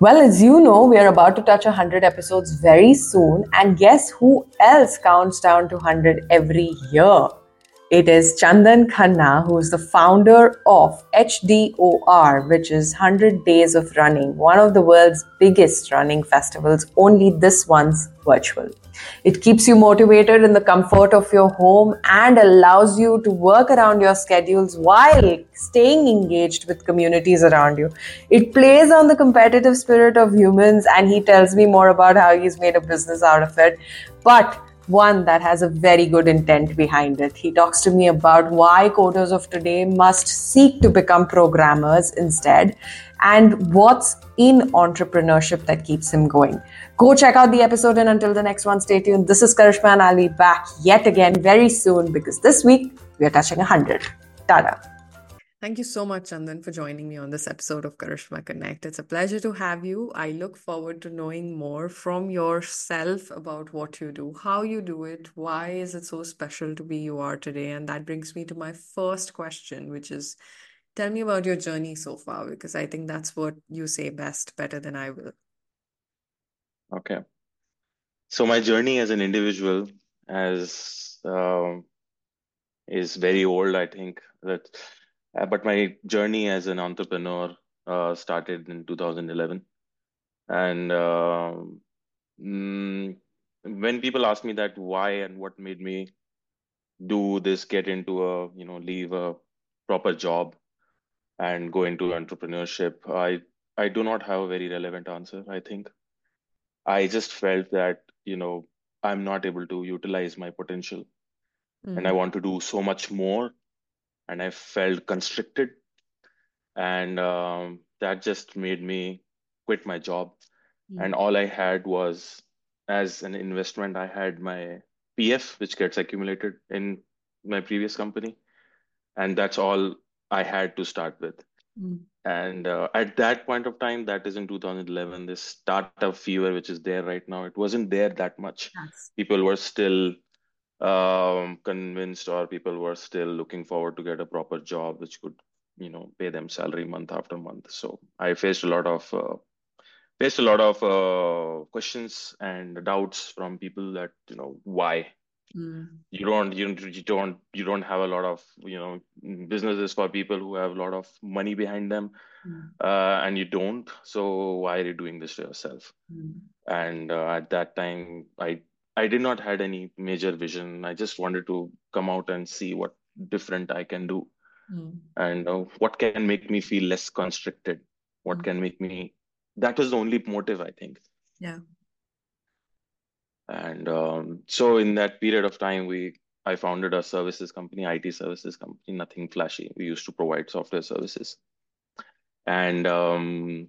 Well, as you know, we are about to touch 100 episodes very soon. And guess who else counts down to 100 every year? It is Chandan Khanna, who is the founder of HDOR, which is 100 Days of Running, one of the world's biggest running festivals, only this one's virtual. It keeps you motivated in the comfort of your home and allows you to work around your schedules while staying engaged with communities around you. It plays on the competitive spirit of humans, and he tells me more about how he's made a business out of it. But one that has a very good intent behind it. He talks to me about why coders of today must seek to become programmers instead and what's in entrepreneurship that keeps him going. Go check out the episode, and until the next one, stay tuned. This is Karishma, and I'll be back yet again very soon because this week we are touching 100. Tada. Thank you so much, Chandan, for joining me on this episode of Karishma Konnect. It's a pleasure to have you. I look forward to knowing more from yourself about what you do, how you do it, why is it so special to be you are today. And that brings me to my first question, which is tell me about your journey so far, because I think that's what you say best, better than I will. Okay. So my journey as an individual as um, is very old, I think that uh, but my journey as an entrepreneur uh, started in 2011. And uh, mm, when people ask me that why and what made me do this, get into a, you know, leave a proper job and go into entrepreneurship, I I do not have a very relevant answer, I think. I just felt that, you know, I'm not able to utilize my potential mm. and I want to do so much more and I felt constricted. And um, that just made me quit my job. Mm. And all I had was, as an investment, I had my PF, which gets accumulated in my previous company. And that's all I had to start with. Mm. And uh, at that point of time, that is in 2011, this startup fever, which is there right now, it wasn't there that much. Yes. People were still um, convinced or people were still looking forward to get a proper job which could you know pay them salary month after month so i faced a lot of uh, faced a lot of uh, questions and doubts from people that you know why mm. you don't you, don't you don't you don't have a lot of you know businesses for people who have a lot of money behind them mm. uh, and you don't so why are you doing this to yourself mm. and uh, at that time i I did not had any major vision. I just wanted to come out and see what different I can do, mm. and uh, what can make me feel less constricted. What mm. can make me. That was the only motive, I think. Yeah. And um, so in that period of time, we I founded a services company, IT services company, nothing flashy. We used to provide software services. And um,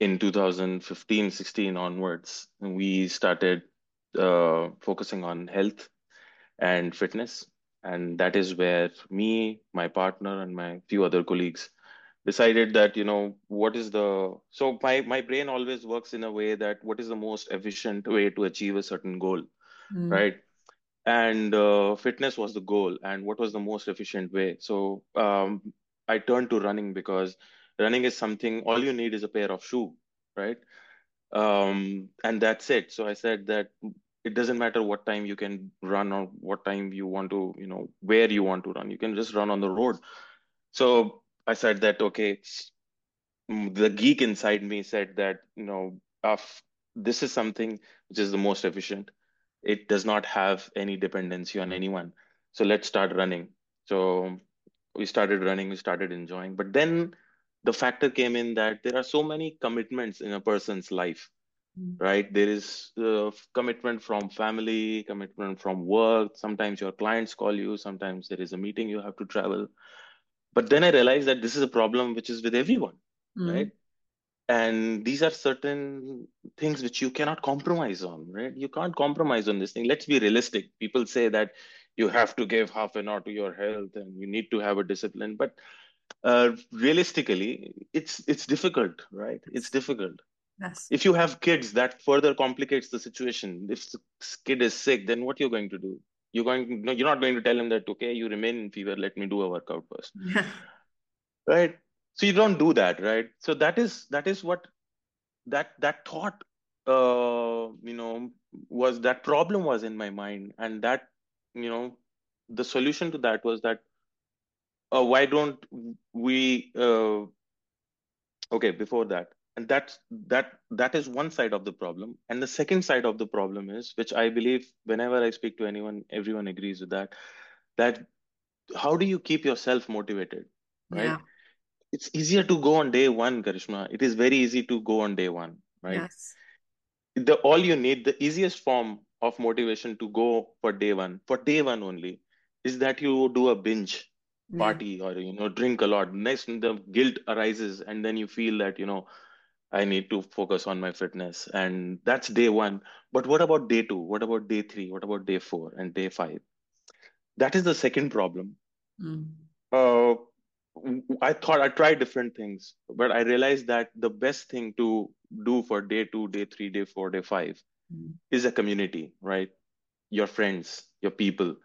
in 2015, 16 onwards, we started uh, focusing on health and fitness. And that is where me, my partner, and my few other colleagues decided that, you know, what is the so my, my brain always works in a way that what is the most efficient way to achieve a certain goal, mm. right? And uh, fitness was the goal. And what was the most efficient way? So um, I turned to running because running is something all you need is a pair of shoe, right? Um, and that's it. So i said that it doesn't matter what time you can run or what time you want to you know where you want to run. You can just run on the road. So i said that okay mm, the geek inside me said that you know this is something which is the most efficient. It does not have any dependency on anyone. So let's start running. So we started running we started enjoying. But then the factor came in that there are so many commitments in a person's life mm. right? There is uh, commitment from family commitment from work. Sometimes your clients call you. Sometimes there is a meeting you have to travel. But then i realized that this is a problem which is with everyone mm. right? And these are certain things which you cannot compromise on right? You can't compromise on this thing. Let's be realistic. People say that you have to give half an hour to your health and you need to have a discipline. But uh, realistically it's it's difficult right? It's difficult. Yes. If you have kids that further complicates the situation. If the kid is sick then what you're going to do? You're going no, you're not going to tell him that okay you remain in fever let me do a workout first. Right? So you don't do that right? So that is that is what that that thought uh you know was that problem was in my mind. And that you know the solution to that was that uh, why don't we uh, okay before that and that's that that is one side of the problem and the second side of the problem is which i believe whenever i speak to anyone everyone agrees with that that how do you keep yourself motivated right Yeah. it's easier to go on day one karishma it is very easy to go on day one right Yes. the all you need the easiest form of motivation to go for day one for day one only is that you do a binge. Party or you know drink a lot next the guilt arises and then you feel that you know i need to focus on my fitness and that's day one but what about day two what about day three what about day four and day five that is the second problem Mm. uh, I thought I tried different things, but I realized that the best thing to do for day two, day three, day four, day five Mm. is a community, right? Your friends, your people.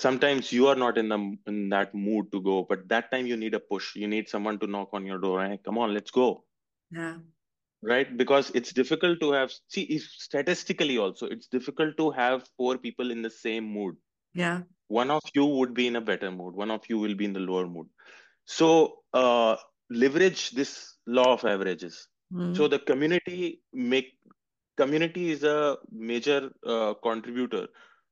Sometimes you are not in the in that mood to go, but that time you need a push. You need someone to knock on your door. Hey, come on, let's go, Yeah. right? Because it's difficult to have. See, if statistically also, it's difficult to have four people in the same mood. Yeah. One of you would be in a better mood. One of you will be in the lower mood. So uh, leverage this law of averages. Mm. So the community make community is a major uh, contributor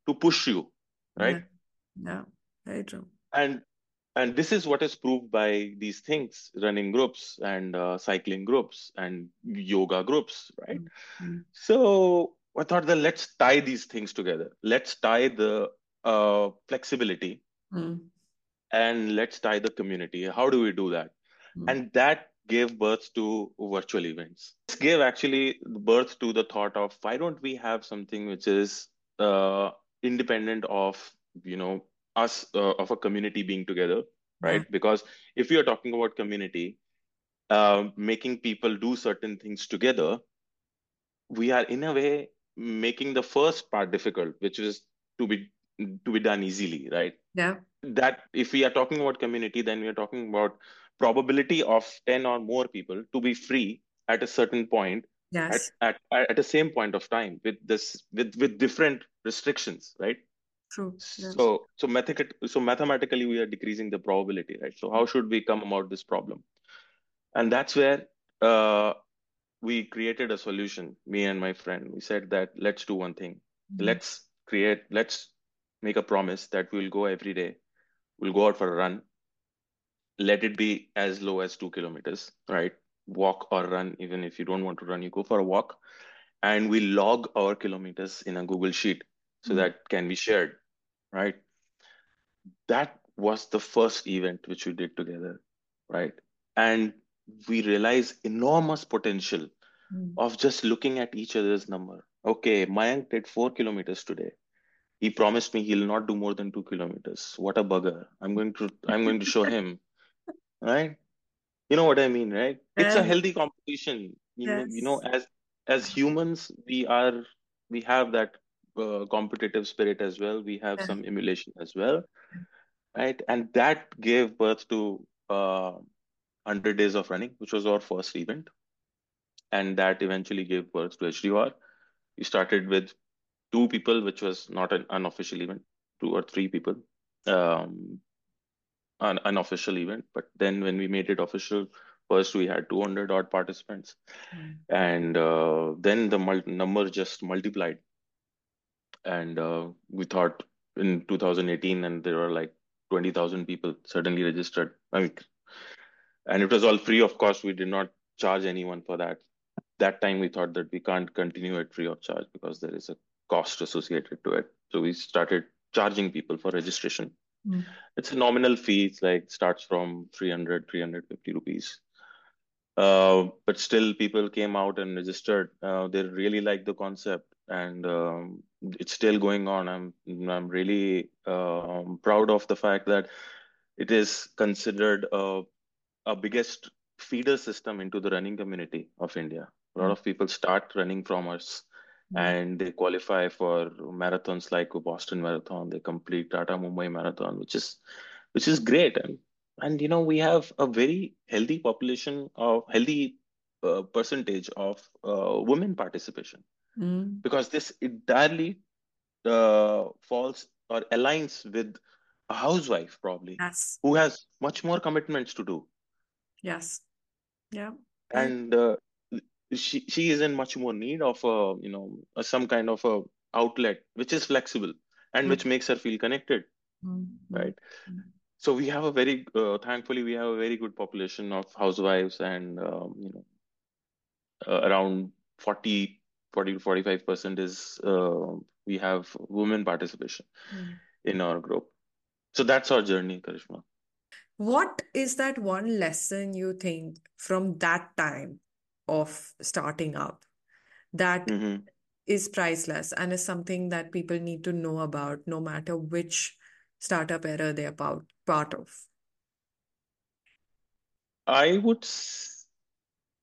to push you, right? Yeah. Yeah. Very true. And and this is what is proved by these things, running groups and uh, cycling groups and yoga groups, right? Mm. So I thought that let's tie these things together. Let's tie the uh, flexibility Mm. and let's tie the community. How do we do that? Mm. And that gave birth to virtual events. This gave actually birth to the thought of why don't we have something which is uh, independent of, you know, us, uh, of a community being together, right? Because if we are talking about community, uh, making people do certain things together, we are in a way making the first part difficult, which is to be to be done easily, right? Yeah. that if we are talking about community, then we are talking about probability of 10 or more people to be free at a certain point at, Yes. at, at the same point of time with this with with different restrictions, right? True. Yes. So so mathematic so mathematically we are decreasing the probability, right? So how should we come about this problem? And that's where uh, we created a solution, me and my friend. We said that let's do one thing. Mm. Let's create, let's make a promise that we'll go every day. We'll go out for a run. Let it be as low as two kilometers, right? Walk or run, even if you don't want to run, you go for a walk. And we log our kilometers in a Google Sheet so that can be shared, right? That was the first event which we did together, right? And we realized enormous potential Mm. of just looking at each other's number. Okay, Mayank did four kilometers today. He promised me he'll not do more than two kilometers. What a bugger. I'm going to I'm going to show him, right? You know what I mean, right? It's a healthy competition. You know, you know, as as humans, we are we have that uh, competitive spirit as well. We have Yeah. some emulation as well, right? And that gave birth to uh, 100 Days of Running, which was our first event. And that eventually gave birth to HDR. We started with two people, which was not an unofficial event, two or three people, um, an unofficial event. But then when we made it official, first we had 200 odd participants, Mm. and uh, then the mul number just multiplied. And uh, we thought in 2018, and there were like 20,000 people suddenly registered. I mean, and it was all free of cost. We did not charge anyone for that. That time we thought that we can't continue it free of charge because there is a cost associated to it. So we started charging people for registration. Mm. It's a nominal fee. It's like starts from 300, 350 rupees. Uh, but still, people came out and registered. Uh, they really liked the concept, and um, it's still going on. I'm I'm really um, proud of the fact that it is considered a, a biggest feeder system into the running community of India. A lot of people start running from us, Mm. and they qualify for marathons like Boston Marathon. They complete Tata Mumbai Marathon, which is which is great. And and you know we have a very healthy population of healthy uh, percentage of uh, women participation Mm. because this entirely uh, falls or aligns with a housewife probably Yes. who has much more commitments to do Yes. Yeah. And uh, she she is in much more need of a you know a, some kind of a outlet which is flexible and which Mm. makes her feel connected Mm. Mm. right Mm. so we have a very uh, thankfully we have a very good population of housewives and um, you know uh, around 40 40 to 45 percent is uh, we have women participation Mm. in our group so that's our journey Karishma What is that one lesson you think from that time of starting up that hmm is priceless and is something that people need to know about no matter which startup era they're part, part of? I would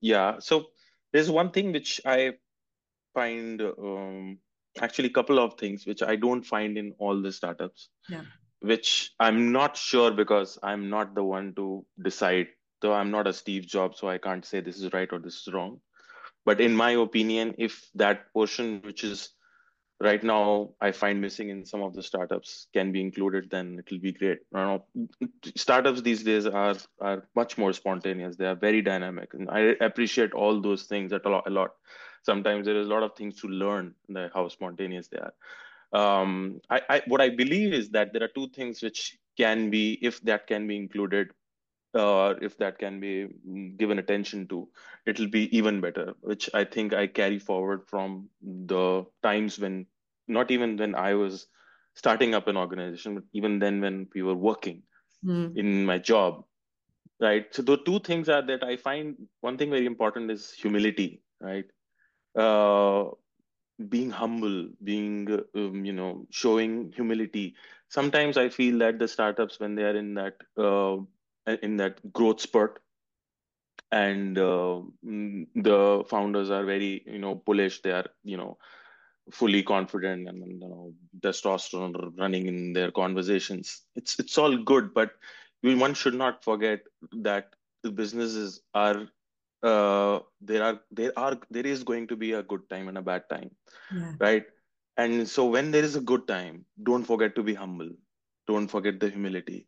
yeah so there's one thing which I find um, actually a couple of things which I don't find in all the startups, Yeah. which I'm not sure because I'm not the one to decide. Though I'm not a Steve Jobs, so I can't say this is right or this is wrong. But in my opinion, if that portion which is right now I find missing in some of the startups can be included, then it will be great. Startups these days are are much more spontaneous. They are very dynamic, and I appreciate all those things a lot. A lot. Sometimes there is a lot of things to learn the how spontaneous they are. Um, I, I what I believe is that there are two things which can be, if that can be included, uh, if that can be mm, given attention to, it'll be even better, which I think I carry forward from the times when, not even when I was starting up an organization, but even then when we were working Mm. in my job, right? So the two things are that I find one thing very important is humility, right? Uh, being humble, being, um, you know, showing humility. Sometimes I feel that the startups, when they are in that, uh, in that growth spurt, and uh, mm, the founders are very you know bullish they are you know fully confident and you know testosterone running in their conversations it's it's all good but one should not forget that the businesses are uh there are there are there is going to be a good time and a bad time Yeah. right and so when there is a good time don't forget to be humble don't forget the humility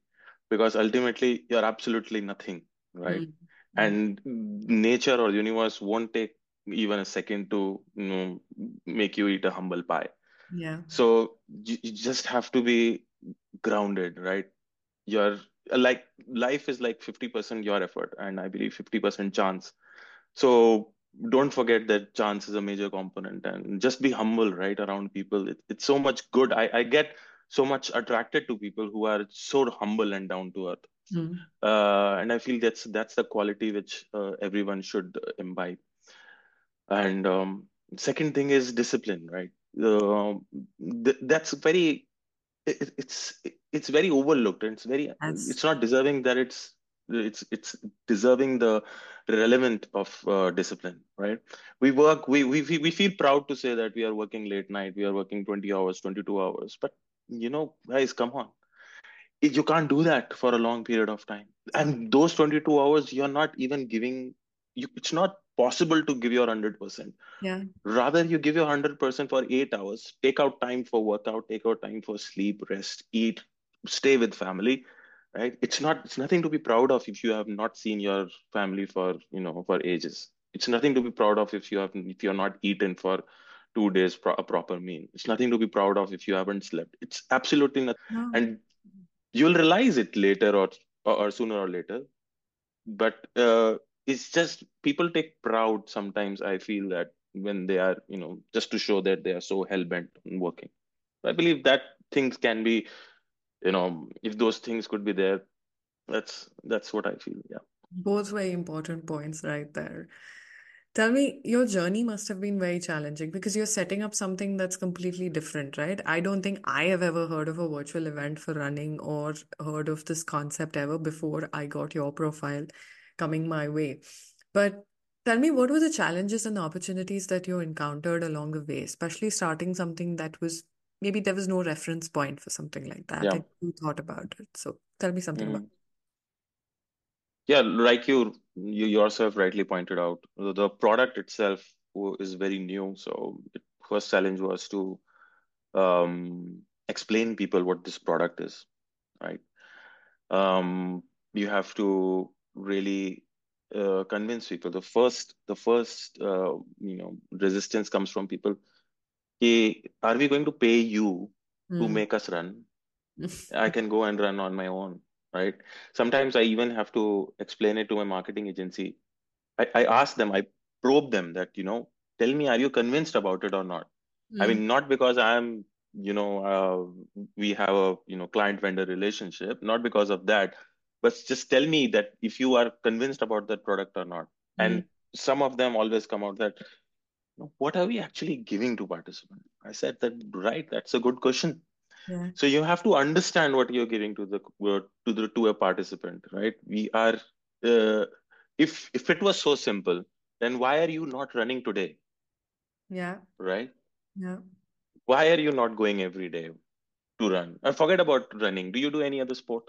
because ultimately you're absolutely nothing right Mm. Mm. and nature or universe won't take even a second to you know make you eat a humble pie Yeah. so you, you just have to be grounded right you're like life is like 50% your effort and i believe 50% chance so don't forget that chance is a major component and just be humble right around people it, it's so much good I, I get so much attracted to people who are so humble and down to earth Mm. uh, and I feel that's that's the quality which uh, everyone should imbibe. And um, second thing is discipline, right? Um th that's very it, it's it's very overlooked and it's very Yes. it's not deserving that it's it's it's deserving the relevant of uh, discipline, right? We work we we we feel proud to say that we are working late night, we are working 20 hours, 22 hours, but you know, guys, come on you can't do that for a long period of time and those 22 hours you're not even giving you it's not possible to give your 100% Yeah. rather you give your 100% for 8 hours take out time for workout take out time for sleep rest eat stay with family right? It's not it's nothing to be proud of if you have not seen your family for you know for ages. It's nothing to be proud of if you have if you're not eaten for two days pro- a proper meal. It's nothing to be proud of if you haven't slept. It's absolutely not No. and you'll realize it later or or sooner or later. But uh, it's just people take proud sometimes i feel that when they are you know just to show that they are so hell-bent on working. I believe that things can be you know if those things could be there that's that's what i feel yeah Both very important points right there. Tell me, your journey must have been very challenging because you're setting up something that's completely different, right? I don't think I have ever heard of a virtual event for running or heard of this concept ever before I got your profile coming my way. But tell me, what were the challenges and opportunities that you encountered along the way, especially starting something that was maybe there was no reference point for something like that yeah and you thought about it. So tell me something about hmm Yeah, like you you yourself rightly pointed out, the product itself is very new. So the first challenge was to um, explain people what this product is, right? Um, you have to really uh, convince people. The first the first uh, you know resistance comes from people. Hey, are we going to pay you to Mm. make us run? I can go and run on my own, right? Sometimes I even have to explain it to my marketing agency. I, I ask them, I probe them that, you know, tell me, are you convinced about it or not? I Mm. mean, not because I'm, you know, uh, we have a, you know, client vendor relationship, not because of that, but just tell me that if you are convinced about that product or not. Mm. And some of them always come out that, what are we actually giving to participants? I said that, right, that's a good question Yeah. so you have to understand what you're giving to the uh, to the to a participant, right? We are uh, if if it was so simple, then why are you not running today, Yeah. right? Yeah. Why are you not going every day to run? And forget about running. Do you do any other sport?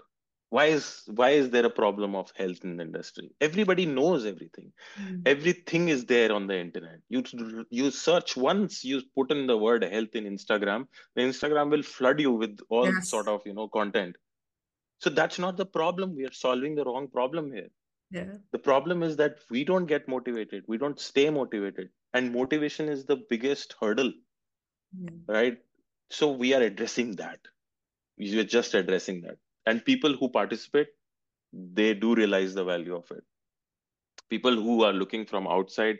Why is why is there a problem of health in the industry? Everybody knows everything. Mm. Everything is there on the internet. You you search once you put in the word health in Instagram, the Instagram will flood you with all sort of you know content So that's not the problem. We are solving the wrong problem here. Yeah. The problem is that we don't get motivated. We don't stay motivated. And motivation is the biggest hurdle, Yeah. right? So we are addressing that. We are just addressing that. And people who participate, they do realize the value of it. People who are looking from outside,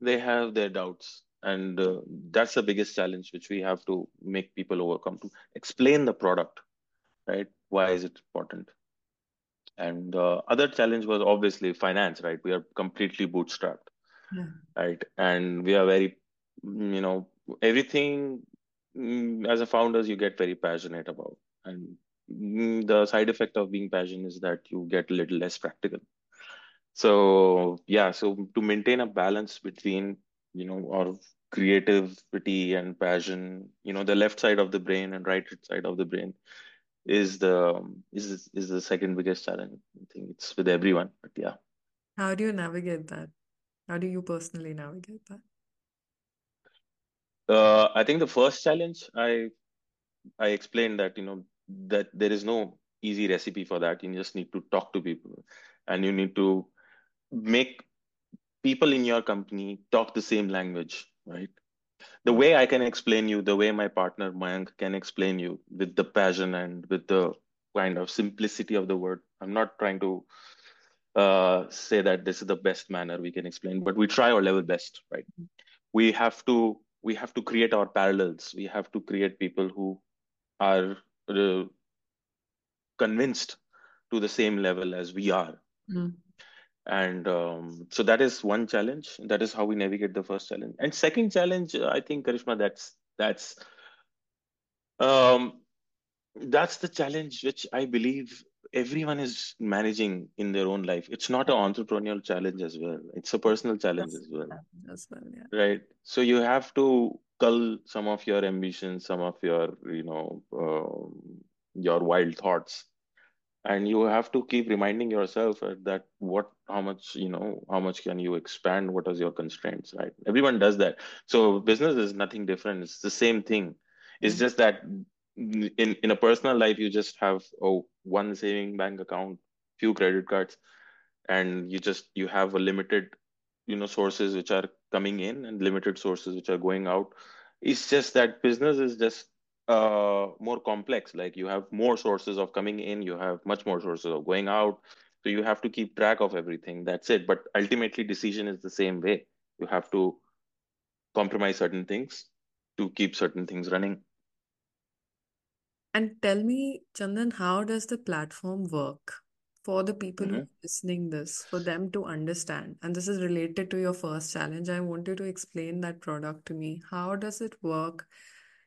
they have their doubts. And uh, that's the biggest challenge which we have to make people overcome to explain the product, right? Why is it important? And uh, other challenge was obviously finance, right? We are completely bootstrapped, Yeah. right? And we are very, mm, you know, everything mm, as a founders you get very passionate about. And the side effect of being passionate is that you get a little less practical. So yeah, so to maintain a balance between, you know, our creativity and passion, you know, the left side of the brain and right side of the brain is the is is the second biggest challenge. I think it's with everyone, but yeah. How do you navigate that? How do you personally navigate that? Uh, I think the first challenge I I explained that you know that there is no easy recipe for that. You just need to talk to people, and you need to make people in your company talk the same language, right? The way I can explain you, the way my partner Mayank can explain you with the passion and with the kind of simplicity of the word. I'm not trying to uh, say that this is the best manner we can explain, but we try our level best, right? We have to we have to create our parallels. We have to create people who are uh, convinced to the same level as we are. Mm. And um, so that is one challenge. That is how we navigate the first challenge. And second challenge, I think, Karishma, that's that's um, that's the challenge which I believe everyone is managing in their own life. It's not an entrepreneurial challenge as well. It's a personal challenge That's as well, as well. Yeah. right? So you have to cull some of your ambitions, some of your, you know, um, your wild thoughts and you have to keep reminding yourself that what how much you know how much can you expand what is your constraints right everyone does that so business is nothing different it's the same thing it's Yeah. just that in in a personal life you just have oh one saving bank account few credit cards and you just you have a limited you know sources which are coming in and limited sources which are going out. It's just that business is just uh more complex. Like you have more sources of coming in you have much more sources of going out. So you have to keep track of everything. That's it. But ultimately decision is the same way. You have to compromise certain things to keep certain things running And tell me, Chandan, how does the platform work for the people who hmm are listening this, for them to understand? And this is related to your first challenge. I want you to explain that product to me. How does it work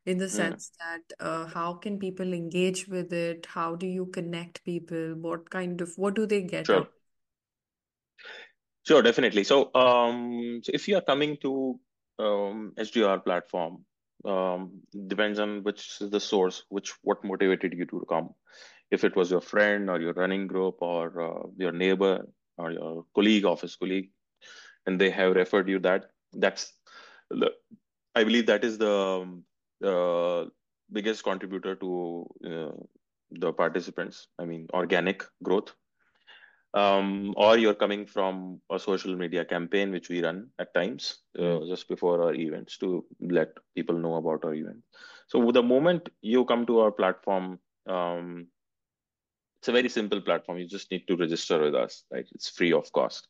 in the Mm, sense that uh, how can people engage with it? How do you connect people? What kind of, what do they get sure Sure, definitely. So, um, so if you are coming to um, SDR platform, um, depends on which is the source, which what motivated you to come. If it was your friend or your running group or uh, your neighbor, or your colleague, office colleague, and they have referred you that, that's the, I believe that is the uh, biggest contributor to uh, the participants. I mean, organic growth. Um, or you're coming from a social media campaign which we run at times uh, just before our events to let people know about our event. So the moment you come to our platform, um, it's a very simple platform. You just need to register with us, right? It's free of cost.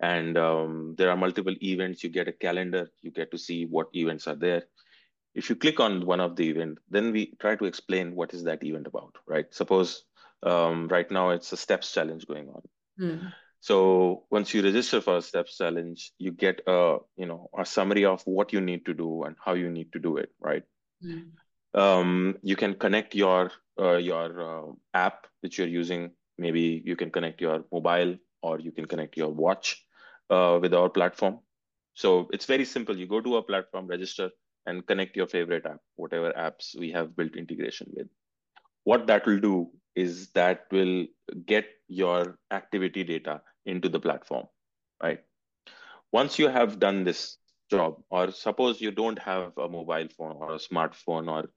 And um, there are multiple events. You get a calendar. You get to see what events are there. If you click on one of the event, then we try to explain what is that event about, right? Suppose um, right now it's a steps challenge going on. Mm. So once you register for a steps challenge, you get a you know a summary of what you need to do and how you need to do it, right? Mm. Um, you can connect your uh, your uh, app which you're using. Maybe you can connect your mobile or you can connect your watch uh, with our platform. So it's very simple. You go to a platform, register, and connect your favorite app, whatever apps we have built integration with. What that will do is that will get your activity data into the platform, right? Once you have done this job, or suppose you don't have a mobile phone or a smartphone, or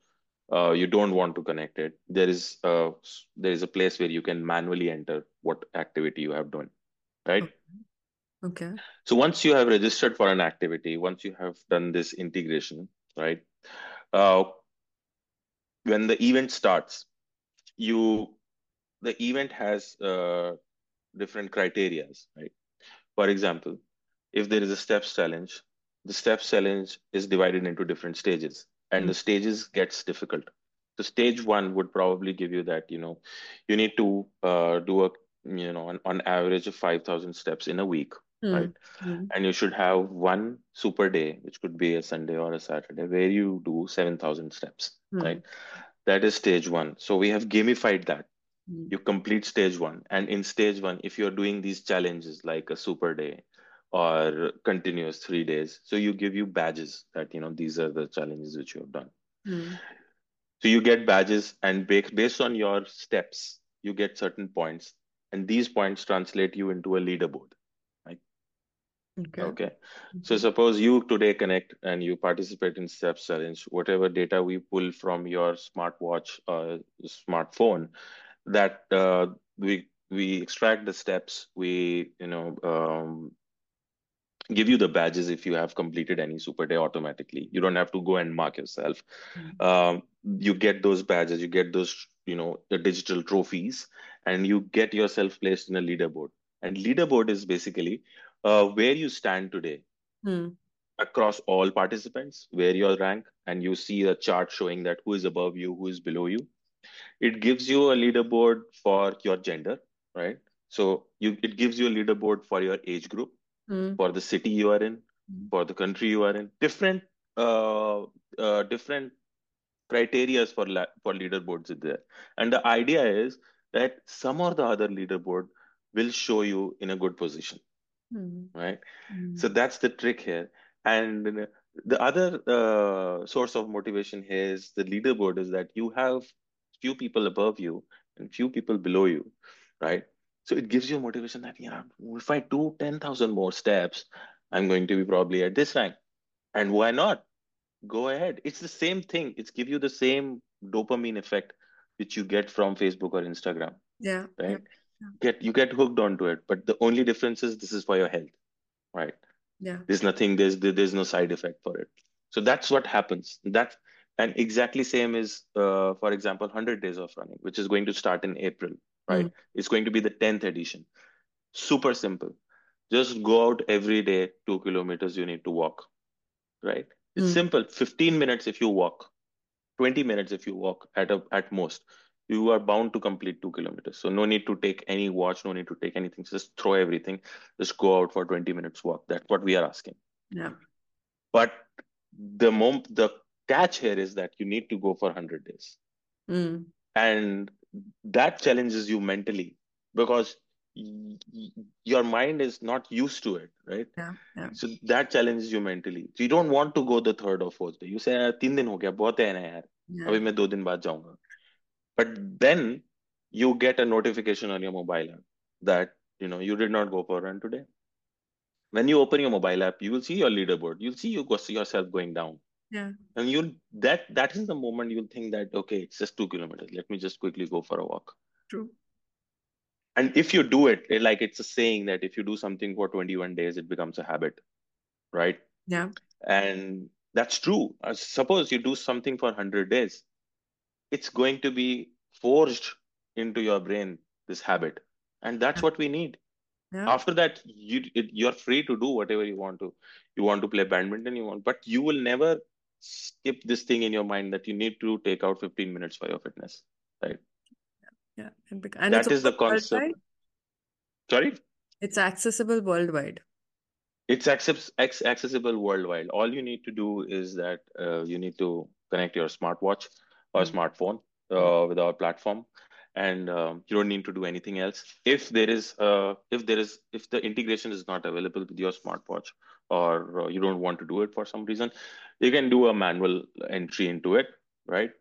uh, you don't want to connect it, there is a, there is a place where you can manually enter what activity you have done, right? Okay. So once you have registered for an activity, once you have done this integration, right? Uh, when the event starts, you the event has uh, different criterias, right? For example, if there is a steps challenge, the steps challenge is divided into different stages, and Mm. the stages gets difficult. So stage one would probably give you that you know you need to uh, do a you know on, on average of five thousand steps in a week, right? Mm. And you should have one super day, which could be a Sunday or a Saturday, where you do seven thousand steps, Mm. right? That is stage one. So we have gamified that Mm. you complete stage one and in stage one if you're doing these challenges like a super day or continuous three days so you give you badges that you know these are the challenges which you have done Mm. so you get badges and based based on your steps you get certain points and these points translate you into a leaderboard Okay. okay. So suppose you today connect and you participate in steps challenge whatever data we pull from your smartwatch or smartphone that uh, we we extract the steps we you know um, give you the badges if you have completed any super day automatically. You don't have to go and mark yourself. Mm. um, you get those badges you get those you know the digital trophies and you get yourself placed in a leaderboard. And leaderboard is basically uh, where you stand today Mm. across all participants where your rank and you see a chart showing that who is above you who is below you it gives you a leaderboard for your gender right so you it gives you a leaderboard for your age group Mm. for the city you are in Mm. for the country you are in different uh, uh different criterias for la- for leaderboards is there and the idea is that some or the other leaderboard will show you in a good position Mm. right Mm. so that's the trick here. And the other uh, source of motivation here is the leaderboard is that you have few people above you and few people below you, right? So it gives you motivation that, yeah, if I do 10,000 more steps, I'm going to be probably at this rank. And why not? Go ahead. It's the same thing. It's give you the same dopamine effect which you get from Facebook or Instagram, Yeah. right? Yeah. Get you get hooked onto it. But the only difference is this is for your health, right? Yeah. there's nothing there's there's no side effect for it so that's what happens that and exactly same is uh, for example 100 days of running which is going to start in april right it's going to be the 10th edition super simple just go out every day 2 kilometers you need to walk right it's Mm. simple 15 minutes if you walk 20 minutes if you walk at a, at most you are bound to complete 2 kilometers so no need to take any watch no need to take anything just throw everything just go out for 20 minutes walk that's what we are asking Yeah. but the mom the catch here is that you need to go for 100 days Mm. and that challenges you mentally because y- y- your mind is not used to it right Yeah. Yeah. so that challenges you mentally so you don't want to go the third or fourth day you say "यार, तीन दिन हो गया बहुत है ना यार Yeah. अभी मैं दो दिन बाद जाऊंगा but then you get a notification on your mobile app that you know, you did not go for a run today. When you open your mobile app, you will see your leaderboard. You'll see you go see yourself going down. Yeah. And you'll that that is the moment you'll think that okay, it's just two kilometers. Let me just quickly go for a walk. True. And if you do it, it- like it's a saying that if you do something for 21 days, it becomes a habit, right? Yeah. And that's true. Uh, suppose you do something for 100 days, it's going to be forged into your brain, this habit. And that's what we need. Yeah. After that, you it, you're free to do whatever you want to. You want to play badminton, you want, but you will never skip this thing in your mind that you need to take out 15 minutes for your fitness, right? Yeah. And, and That is the concept. worldwide. Sorry? It's accessible worldwide. It's access, accessible worldwide. All you need to do is that uh, you need to connect your smartwatch or Mm. smartphone uh, with our platform, and um, you don't need to do anything else. If there is, uh, if there is, if the integration is not available with your smartwatch, or uh, you don't want to do it for some reason, you can do a manual entry into it, right?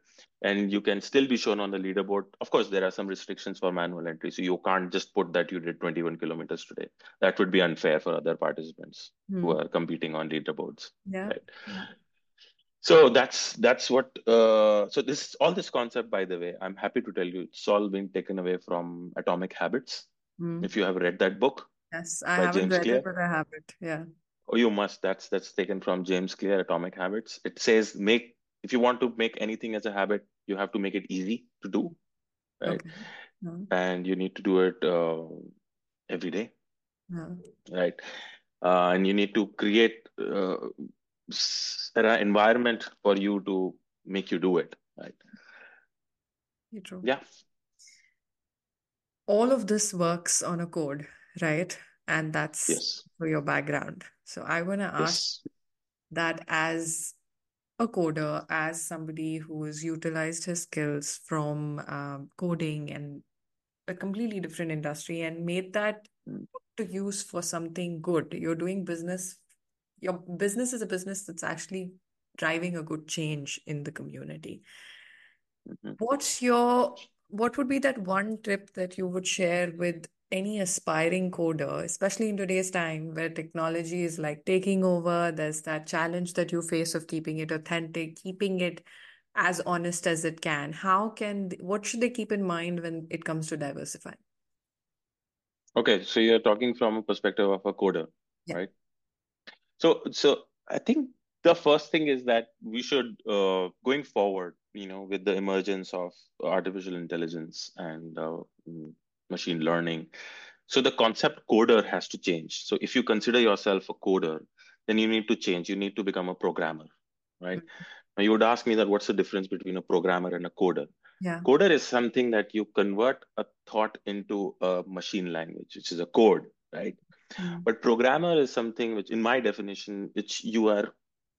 And you can still be shown on the leaderboard. Of course, there are some restrictions for manual entry, so you can't just put that you did 21 kilometers today. That would be unfair for other participants who Hmm. are competing on leaderboards, Yeah. right? Yeah. So that's that's what. Uh, so this all this concept, by the way, I'm happy to tell you, it's all been taken away from Atomic Habits. Hmm. If you have read that book Yes. I haven't James read Clear, it, but I have it. Yeah. oh, you must. That's that's taken from James Clear, Atomic Habits. It says make if you want to make anything as a habit, you have to make it easy to do, right? Okay. No. And you need to do it uh, every day, No. right? Uh, and you need to create uh, an environment for you to make you do it, right? True. Yeah. All of this works on a code, right? And that's Yes. for your background. So I want to ask Yes. that as a coder, as somebody who has utilized his skills from um, coding and a completely different industry and made that Mm. to use for something good. You're doing business. Your business is a business that's actually driving a good change in the community. Mhm. What's your, what would be that one tip that you would share with any aspiring coder, especially in today's time where technology is like taking over? There's that challenge that you face of keeping it authentic, keeping it as honest as it can. How can, what should they keep in mind when it comes to diversifying? Okay, so you're talking from a perspective of a coder, Yeah. right? So, so I think the first thing is that we should, uh, going forward, you know, with the emergence of artificial intelligence and uh, machine learning, so the concept coder has to change. So if you consider yourself a coder, then you need to change. You need to become a programmer, right? Now you would ask me that what's the difference between a programmer and a coder? Yeah. Coder is something that you convert a thought into a machine language, which is a code, right? Mm. But programmer is something which, in my definition, which you are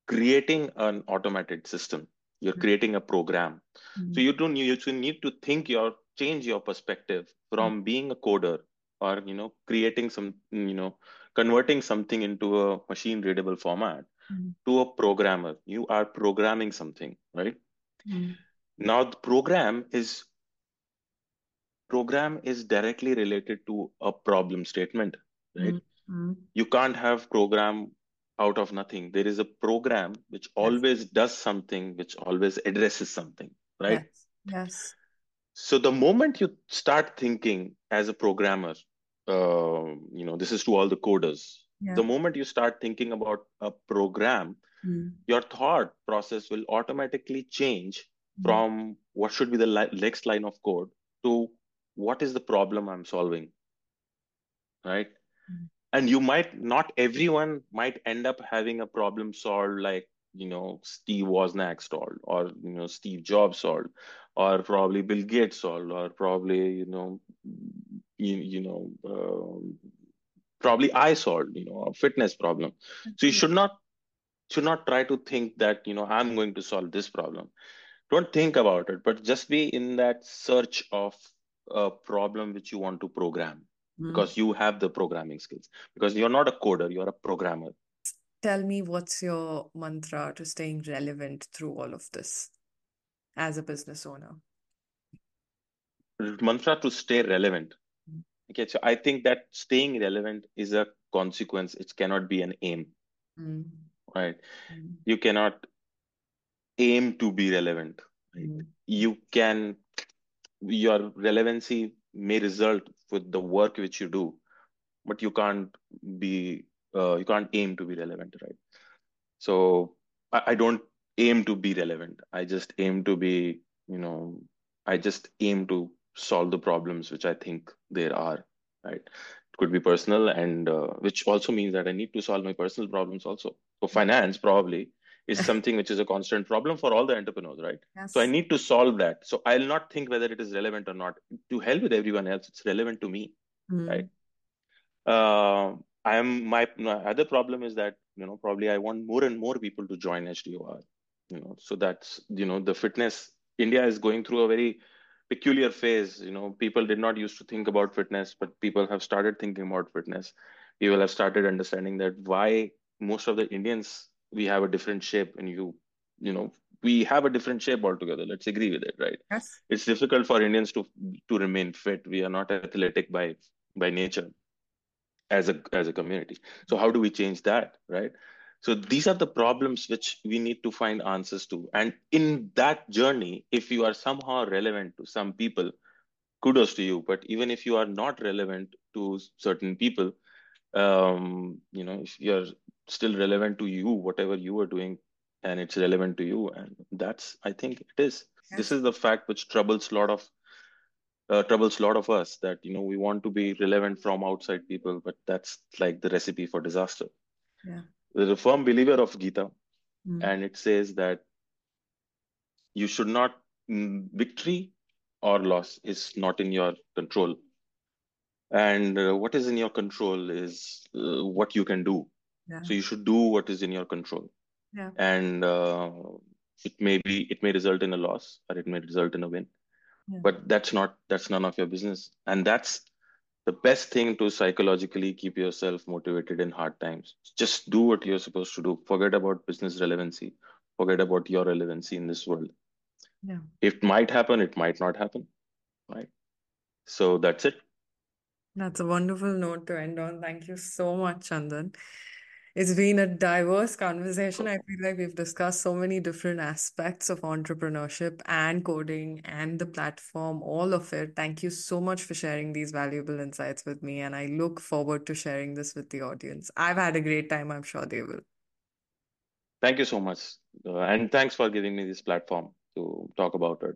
creating an automated system. You're Mm. creating a program. So Mm. you don't you, you need to think your change your perspective from being a coder or you know creating some you know converting something into a machine readable format Mm. to a programmer. You are programming something, right? Now the program is program is directly related to a problem statement, right? Mm. Mm. You can't have program out of nothing. There is a program which always does something, which always addresses something, right? Yes. Yes. So the moment you start thinking as a programmer, uh, you know, this is to all the coders. Yeah. The moment you start thinking about a program, Mm. your thought process will automatically change Mm. from what should be the li next line of code to what is the problem I'm solving, right? And you might not everyone might end up having a problem solved like you know Steve Wozniak solved or you know Steve Jobs solved or probably Bill Gates solved or probably you know you, you know um, probably I solved you know a fitness problem. So you should not should not try to think that you know I'm going to solve this problem. Don't think about it, but just be in that search of a problem which you want to program Mm. because you have the programming skills because you're not a coder you're a programmer Tell me what's your mantra to staying relevant through all of this as a business owner? mantra to stay relevant Okay, so I think that staying relevant is a consequence. It cannot be an aim, Mm. right? Mm. You cannot aim to be relevant, right? Mm. You can, your relevancy may result with the work which you do, but you can't be, uh, you can't aim to be relevant, right? So I, I don't aim to be relevant. I just aim to be, you know, I just aim to solve the problems which I think there are, right? It could be personal, and uh, which also means that I need to solve my personal problems also. So finance probably is something which is a constant problem for all the entrepreneurs, right? So I need to solve that. So I'll not think whether it is relevant or not. To hell with everyone else, it's relevant to me, right? Mm. Uh, I am my, my other problem is that you know probably I want more and more people to join HDOR. You know, so that's you know the fitness. India is going through a very peculiar phase. You know, people did not used to think about fitness, but people have started thinking about fitness. People have started understanding that why most of the Indians we have a different shape, and you you know we have a different shape altogether. Let's agree with it, right? Yes. It's difficult for Indians to to remain fit. We are not athletic by by nature as a as a community so how do we change that right so these are the problems which we need to find answers to and in that journey if you are somehow relevant to some people kudos to you but even if you are not relevant to certain people um you know if you're still relevant to you whatever you are doing and it's relevant to you. And that's i think it is. This is the fact which troubles a lot of uh, troubles a lot of us that you know we want to be relevant from outside people but that's like the recipe for disaster. Yeah. there's a firm believer of gita Mm. and it says that you should not mm, victory or loss is not in your control. And uh, what is in your control is uh, what you can do Yeah. so you should do what is in your control Yeah. and uh, it may be it may result in a loss or it may result in a win Yeah. but that's not that's none of your business and that's the best thing to psychologically keep yourself motivated in hard times just do what you're supposed to do forget about business relevancy forget about your relevancy in this world Yeah. it might happen it might not happen right so that's it That's a wonderful note to end on. Thank you so much, Chandan. It's been a diverse conversation. I feel like we've discussed so many different aspects of entrepreneurship and coding and the platform, all of it. Thank you so much for sharing these valuable insights with me. And I look forward to sharing this with the audience. I've had a great time. I'm sure they will. thank you so much uh, and thanks for giving me this platform to talk about it